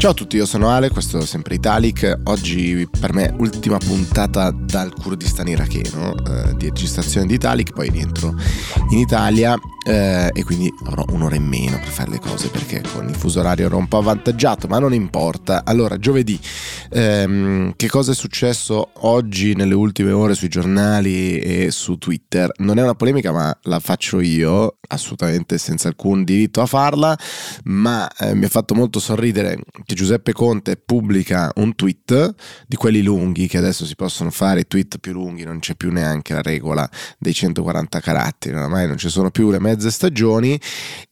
Ciao a tutti, io sono Ale, questo è sempre Italic. Oggi per me ultima puntata dal Kurdistan iracheno eh, di registrazione di Italic, poi rientro in Italia eh, e quindi avrò un'ora in meno per fare le cose perché con il fuso orario ero un po' avvantaggiato, ma non importa. Allora, giovedì, ehm, che cosa è successo oggi nelle ultime ore sui giornali e su Twitter? Non è una polemica, ma la faccio io, assolutamente senza alcun diritto a farla, ma eh, mi ha fatto molto sorridere che Giuseppe Conte pubblica un tweet di quelli lunghi che adesso si possono fare i tweet più lunghi, non c'è più neanche la regola dei 140 caratteri, oramai non ci sono più le mezze stagioni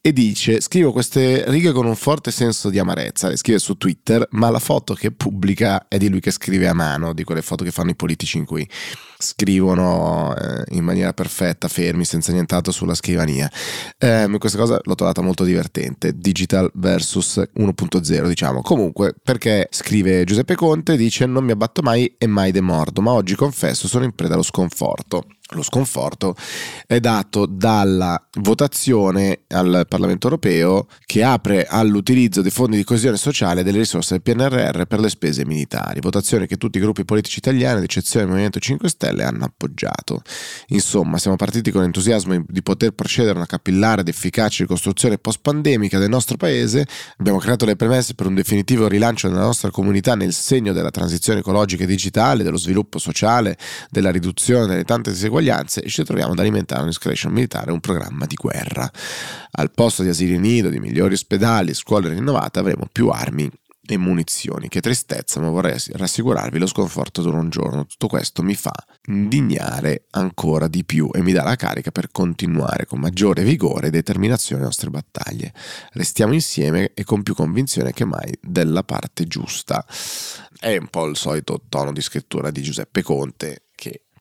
e dice scrivo queste righe con un forte senso di amarezza, le scrive su Twitter, ma la foto che pubblica è di lui che scrive a mano, di quelle foto che fanno i politici in cui scrivono eh, in maniera perfetta, fermi, senza nient'altro sulla scrivania. Eh, questa cosa l'ho trovata molto divertente, digital versus 1.0 diciamo. Comunque, perché scrive Giuseppe Conte, dice non mi abbatto mai e mai demordo, ma oggi confesso sono in preda allo sconforto. Lo sconforto è dato dalla votazione al Parlamento europeo che apre all'utilizzo dei fondi di coesione sociale e delle risorse del PNRR per le spese militari, votazione che tutti i gruppi politici italiani, ad eccezione del Movimento 5 Stelle, hanno appoggiato. Insomma, siamo partiti con entusiasmo di poter procedere a una capillare ed efficace ricostruzione post-pandemica del nostro paese, abbiamo creato le premesse per un definitivo rilancio della nostra comunità nel segno della transizione ecologica e digitale, dello sviluppo sociale, della riduzione delle tante diseguaglianze disuguaglianze e ci troviamo ad alimentare un'escalation militare, un programma di guerra. Al posto di asili nido, di migliori ospedali, scuole rinnovate, avremo più armi e munizioni. Che tristezza, ma vorrei rassicurarvi, lo sconforto dura un giorno. Tutto questo mi fa indignare ancora di più e mi dà la carica per continuare con maggiore vigore e determinazione le nostre battaglie. Restiamo insieme e con più convinzione che mai della parte giusta. È un po' il solito tono di scrittura di Giuseppe Conte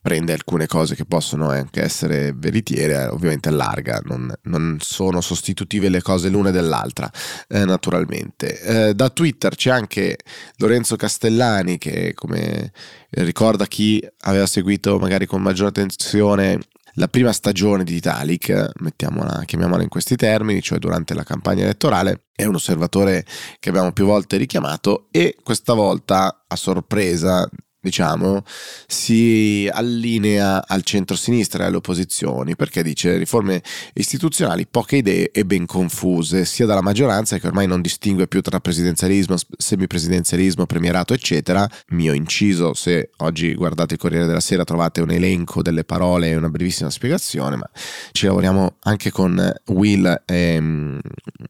prende alcune cose che possono anche essere veritiere, ovviamente allarga, non, non sono sostitutive le cose l'una dell'altra, eh, naturalmente. Eh, da Twitter c'è anche Lorenzo Castellani che, come ricorda chi aveva seguito magari con maggiore attenzione la prima stagione di Italic, mettiamola, chiamiamola in questi termini, cioè durante la campagna elettorale, è un osservatore che abbiamo più volte richiamato e questa volta a sorpresa diciamo, si allinea al centro-sinistra e alle opposizioni, perché dice riforme istituzionali, poche idee e ben confuse, sia dalla maggioranza che ormai non distingue più tra presidenzialismo, semipresidenzialismo, premierato, eccetera. Mio inciso, se oggi guardate il Corriere della Sera trovate un elenco delle parole e una brevissima spiegazione, ma ci lavoriamo anche con Will e mm,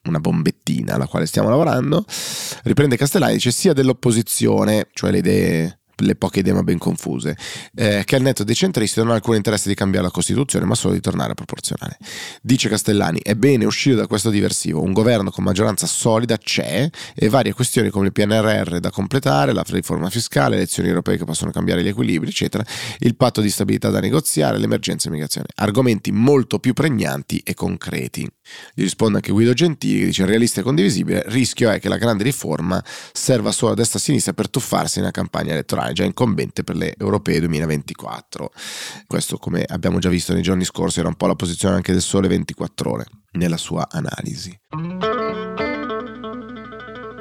una bombettina alla quale stiamo lavorando. Riprende Castellani, dice sia dell'opposizione, cioè le idee le poche idee ma ben confuse, eh, che al netto dei centristi non ha alcun interesse di cambiare la Costituzione, ma solo di tornare a proporzionale. Dice Castellani, è bene uscire da questo diversivo, un governo con maggioranza solida c'è e varie questioni come il PNRR da completare, la riforma fiscale, le elezioni europee che possono cambiare gli equilibri, eccetera, il patto di stabilità da negoziare, l'emergenza immigrazione. Argomenti molto più pregnanti e concreti. Gli risponde anche Guido Gentili che dice realista e condivisibile, rischio è che la grande riforma serva solo a destra e a sinistra per tuffarsi nella campagna elettorale già incombente per le europee 2024. Questo come abbiamo già visto nei giorni scorsi era un po' la posizione anche del Sole 24 ore nella sua analisi.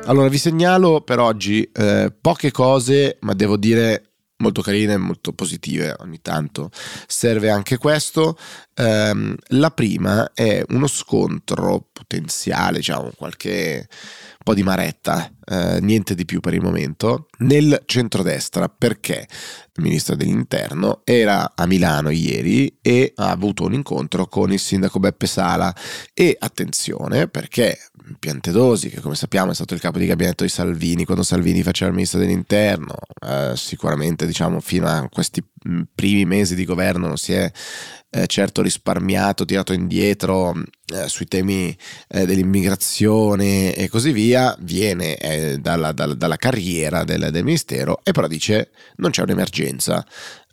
Allora vi segnalo per oggi eh, poche cose, ma devo dire molto carine molto positive ogni tanto serve anche questo. Um, la prima è uno scontro potenziale diciamo qualche po' di maretta eh, niente di più per il momento nel centrodestra. Perché? Il ministro dell'interno era a Milano ieri e ha avuto un incontro con il sindaco Beppe Sala. E attenzione perché Piantedosi, che come sappiamo è stato il capo di gabinetto di Salvini quando Salvini faceva il ministro dell'interno, eh, sicuramente diciamo fino a questi mm, primi mesi di governo non si è eh, certo risparmiato, tirato indietro eh, sui temi eh, dell'immigrazione e così via, viene eh, dalla, dalla, dalla, carriera del, del ministero e però dice non c'è un'emergenza,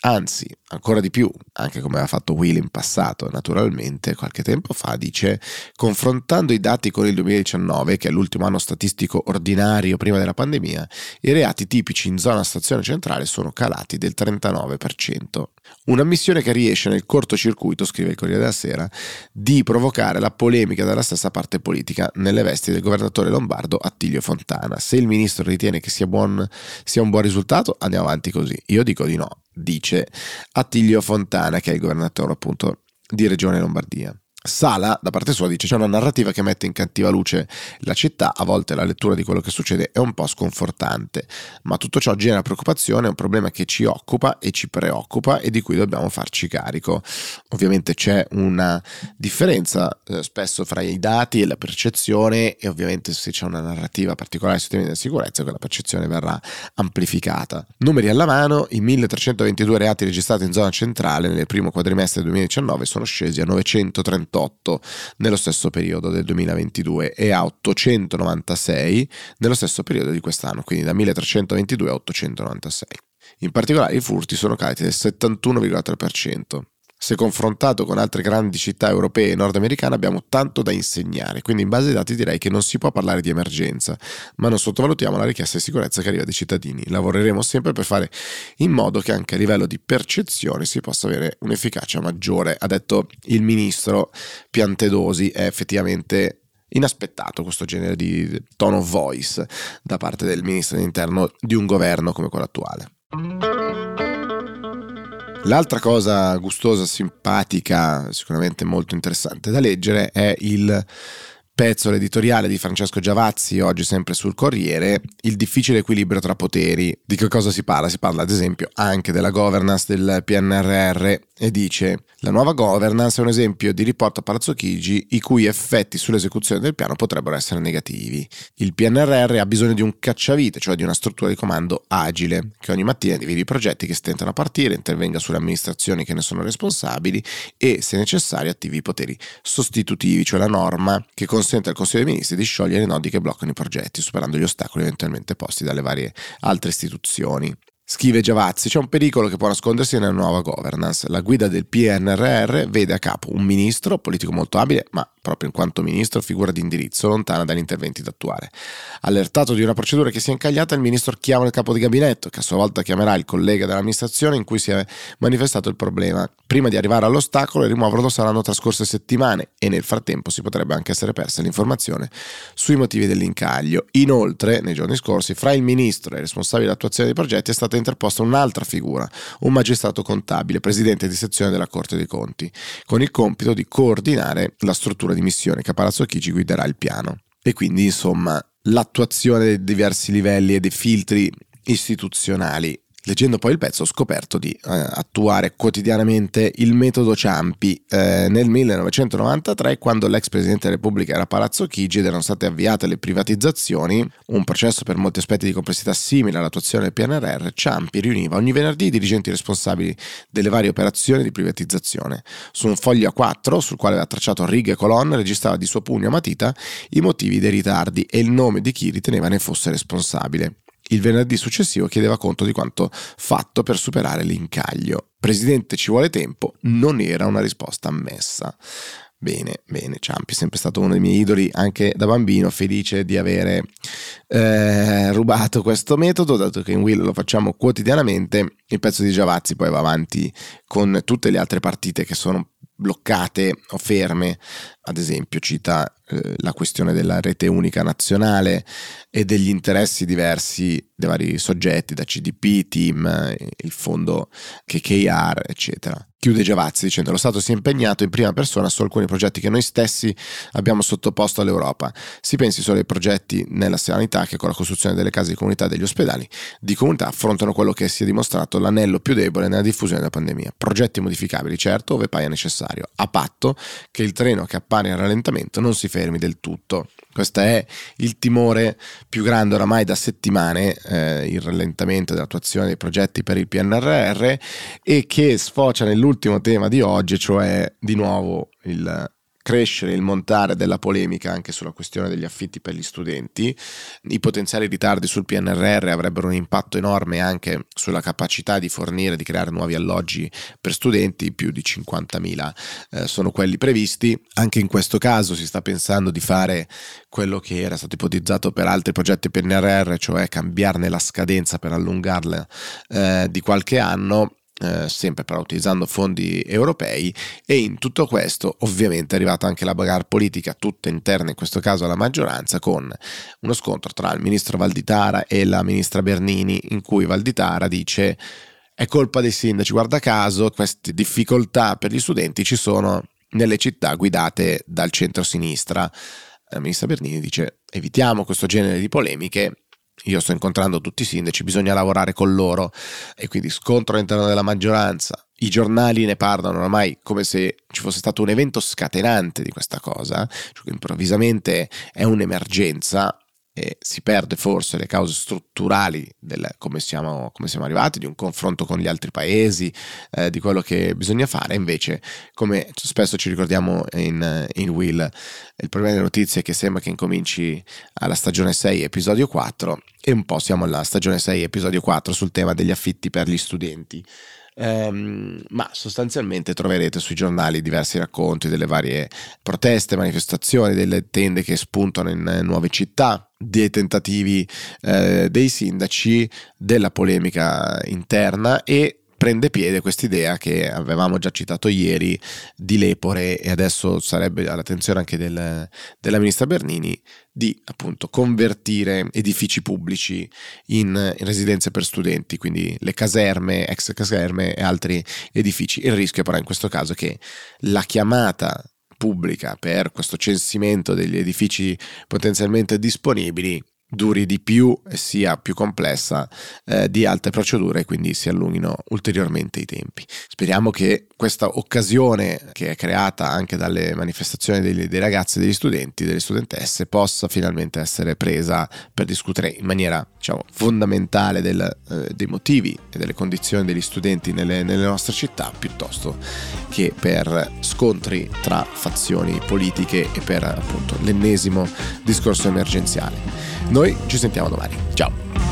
Anzi, ancora di più, anche come aveva fatto Will in passato, naturalmente, qualche tempo fa, dice, confrontando i dati con il 2019, che è l'ultimo anno statistico ordinario prima della pandemia, i reati tipici in zona stazione centrale sono calati del 39%. Una missione che riesce nel cortocircuito, scrive il Corriere della Sera, di provocare la polemica dalla stessa parte politica nelle vesti del governatore lombardo Attilio Fontana. Se il ministro ritiene che sia, buon, sia un buon risultato, andiamo avanti così. Io dico di no, dice Attilio Fontana, che è il governatore appunto di Regione Lombardia. Sala, da parte sua, dice c'è una narrativa che mette in cattiva luce la città, a volte la lettura di quello che succede è un po' sconfortante, ma tutto ciò genera preoccupazione, è un problema che ci occupa e ci preoccupa e di cui dobbiamo farci carico. Ovviamente c'è una differenza eh, spesso fra i dati e la percezione e ovviamente se c'è una narrativa particolare sui temi della sicurezza quella percezione verrà amplificata. Numeri alla mano, i 1322 reati registrati in zona centrale nel primo quadrimestre del 2019 sono scesi a 930 888 nello stesso periodo del 2022 e a 896 nello stesso periodo di quest'anno, quindi da 1322 a 896. In particolare i furti sono calati del 71,3%. Se confrontato con altre grandi città europee e nordamericane abbiamo tanto da insegnare, quindi in base ai dati direi che non si può parlare di emergenza, ma non sottovalutiamo la richiesta di sicurezza che arriva dai cittadini. Lavoreremo sempre per fare in modo che anche a livello di percezione si possa avere un'efficacia maggiore, ha detto il ministro Piantedosi, è effettivamente inaspettato questo genere di tone of voice da parte del ministro dell'interno di un governo come quello attuale. L'altra cosa gustosa, simpatica, sicuramente molto interessante da leggere è il pezzo l'editoriale di Francesco Giavazzi, oggi sempre sul Corriere, il difficile equilibrio tra poteri. Di che cosa si parla? Si parla ad esempio anche della governance del PNRR e dice la nuova governance è un esempio di report a Palazzo Chigi i cui effetti sull'esecuzione del piano potrebbero essere negativi. Il PNRR ha bisogno di un cacciavite, cioè di una struttura di comando agile, che ogni mattina dividi i progetti che stentano a partire, intervenga sulle amministrazioni che ne sono responsabili e, se necessario, attivi i poteri sostitutivi, cioè la norma che consente al Consiglio dei Ministri di sciogliere i nodi che bloccano i progetti, superando gli ostacoli eventualmente posti dalle varie altre istituzioni. Scrive Giavazzi, c'è un pericolo che può nascondersi nella nuova governance. La guida del PNRR vede a capo un ministro, politico molto abile, ma proprio in quanto ministro figura di indirizzo, lontana dagli interventi da attuare. Allertato di una procedura che si è incagliata, il ministro chiama il capo di gabinetto, che a sua volta chiamerà il collega dell'amministrazione in cui si è manifestato il problema. Prima di arrivare all'ostacolo e rimuoverlo saranno trascorse settimane e nel frattempo si potrebbe anche essere persa l'informazione sui motivi dell'incaglio. Inoltre, nei giorni scorsi, fra il ministro e i responsabili dell'attuazione dei progetti è stata interposta un'altra figura, un magistrato contabile, presidente di sezione della Corte dei Conti, con il compito di coordinare la struttura di missione Palazzo Chigi guiderà il piano. E quindi, insomma, l'attuazione dei diversi livelli e dei filtri istituzionali Leggendo poi il pezzo ho scoperto di eh, attuare quotidianamente il metodo Ciampi eh, nel 1993 quando l'ex Presidente della Repubblica era Palazzo Chigi ed erano state avviate le privatizzazioni, un processo per molti aspetti di complessità simile all'attuazione del PNRR, Ciampi riuniva ogni venerdì i dirigenti responsabili delle varie operazioni di privatizzazione. Su un foglio A4 sul quale aveva tracciato righe e colonne registrava di suo pugno a matita i motivi dei ritardi e il nome di chi riteneva ne fosse responsabile. Il venerdì successivo chiedeva conto di quanto fatto per superare l'incaglio. Presidente, ci vuole tempo, non era una risposta ammessa. Bene, bene, Ciampi è sempre stato uno dei miei idoli anche da bambino, felice di avere eh, rubato questo metodo, dato che in Will lo facciamo quotidianamente. Il pezzo di Giavazzi poi va avanti con tutte le altre partite che sono bloccate o ferme, ad esempio cita eh, la questione della rete unica nazionale e degli interessi diversi dei vari soggetti, da CDP, Team, il fondo KKR, eccetera. Chiude Giavazzi dicendo lo Stato si è impegnato in prima persona su alcuni progetti che noi stessi abbiamo sottoposto all'Europa. Si pensi solo ai progetti nella sanità che con la costruzione delle case di comunità e degli ospedali di comunità affrontano quello che si è dimostrato l'anello più debole nella diffusione della pandemia. Progetti modificabili, certo, ove paia necessario, a patto che il treno che appare in rallentamento non si fermi del tutto. Questo è il timore più grande oramai da settimane, eh, il rallentamento dell'attuazione dei progetti per il PNRR e che sfocia nell'ultimo tema di oggi, cioè di nuovo il crescere il montare della polemica anche sulla questione degli affitti per gli studenti. I potenziali ritardi sul PNRR avrebbero un impatto enorme anche sulla capacità di fornire, di creare nuovi alloggi per studenti, più di 50.000 eh, sono quelli previsti. Anche in questo caso si sta pensando di fare quello che era stato ipotizzato per altri progetti PNRR, cioè cambiarne la scadenza per allungarla eh, di qualche anno eh, sempre però utilizzando fondi europei e in tutto questo ovviamente è arrivata anche la bagarre politica tutta interna in questo caso alla maggioranza con uno scontro tra il ministro Valditara e la ministra Bernini in cui Valditara dice è colpa dei sindaci, guarda caso queste difficoltà per gli studenti ci sono nelle città guidate dal centro-sinistra. La ministra Bernini dice evitiamo questo genere di polemiche io sto incontrando tutti i sindaci, bisogna lavorare con loro e quindi scontro all'interno della maggioranza. I giornali ne parlano ormai come se ci fosse stato un evento scatenante di questa cosa, cioè improvvisamente è un'emergenza e si perde forse le cause strutturali del come siamo, come siamo arrivati, di un confronto con gli altri paesi, eh, di quello che bisogna fare. Invece, come spesso ci ricordiamo in, in Will, il problema delle notizie è che sembra che incominci alla stagione 6, episodio 4, e un po' siamo alla stagione 6, episodio 4 sul tema degli affitti per gli studenti. Um, ma sostanzialmente troverete sui giornali diversi racconti delle varie proteste, manifestazioni, delle tende che spuntano in nuove città, dei tentativi eh, dei sindaci, della polemica interna e prende piede quest'idea che avevamo già citato ieri di Lepore e adesso sarebbe all'attenzione anche del, della ministra Bernini di appunto convertire edifici pubblici in, in, residenze per studenti, quindi le caserme, ex caserme e altri edifici. Il rischio però in questo caso è che la chiamata pubblica per questo censimento degli edifici potenzialmente disponibili duri di più e sia più complessa eh, di altre procedure e quindi si allunghino ulteriormente i tempi. Speriamo che questa occasione che è creata anche dalle manifestazioni dei, dei ragazzi, degli studenti, delle studentesse possa finalmente essere presa per discutere in maniera diciamo, fondamentale del, eh, dei motivi e delle condizioni degli studenti nelle, nelle nostre città piuttosto che per scontri tra fazioni politiche e per appunto l'ennesimo discorso emergenziale. Noi ci sentiamo domani. Ciao!